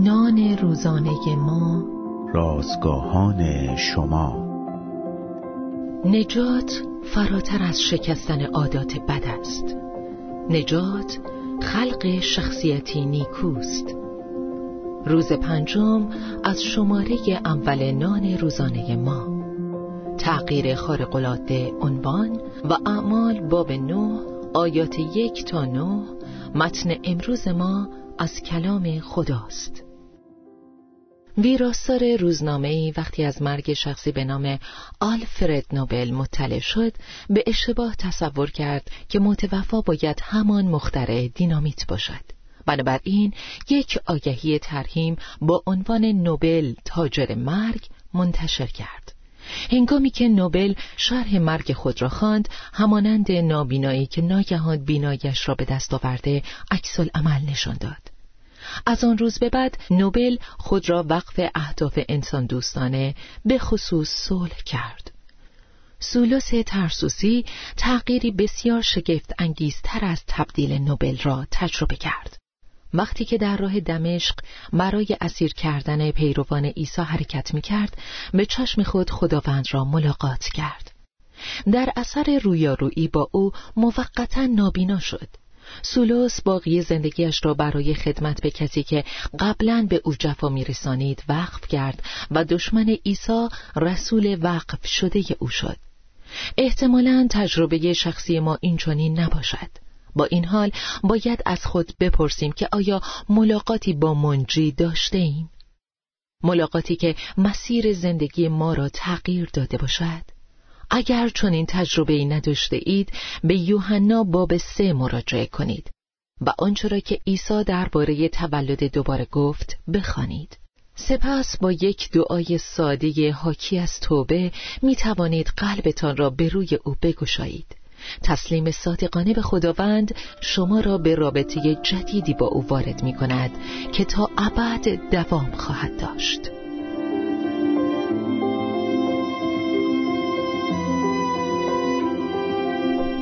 رازگاهان روزانه ما. رازگاهان شما. نجات فراتر از شکستن عادات بد است. نجات خلق شخصیتی نیکوست. روز پنجم از شماره اول نان روزانه ما. تغییر خارقلاده عنوان و اعمال باب نه آیات یک تا نه متن امروز ما از کلام خداست. ویراستار روزنامه وقتی از مرگ شخصی به نام آلفرد نوبل مطلع شد به اشتباه تصور کرد که متوفا باید همان مخترع دینامیت باشد. بنابراین یک آگهی ترهیم با عنوان نوبل تاجر مرگ منتشر کرد. هنگامی که نوبل شرح مرگ خود را خواند همانند نابینایی که ناگهان بینایش را به دست آورده عکس عمل نشان داد. از آن روز به بعد نوبل خود را وقف اهداف انسان دوستانه به خصوص صلح کرد. سولوس ترسوسی تغییری بسیار شگفت انگیزتر از تبدیل نوبل را تجربه کرد. وقتی که در راه دمشق برای اسیر کردن پیروان عیسی حرکت می کرد به چشم خود خداوند را ملاقات کرد. در اثر رویارویی با او موقتا نابینا شد. سولوس باقی زندگیش را برای خدمت به کسی که قبلا به او جفا میرسانید وقف کرد و دشمن عیسی رسول وقف شده او شد احتمالا تجربه شخصی ما اینچنین نباشد با این حال باید از خود بپرسیم که آیا ملاقاتی با منجی داشته ایم؟ ملاقاتی که مسیر زندگی ما را تغییر داده باشد؟ اگر چون این تجربه ای نداشته اید به یوحنا باب سه مراجعه کنید و آنچه را که عیسی درباره تولد دوباره گفت بخوانید. سپس با یک دعای ساده حاکی از توبه می توانید قلبتان را به روی او بگشایید. تسلیم صادقانه به خداوند شما را به رابطه جدیدی با او وارد می کند که تا ابد دوام خواهد داشت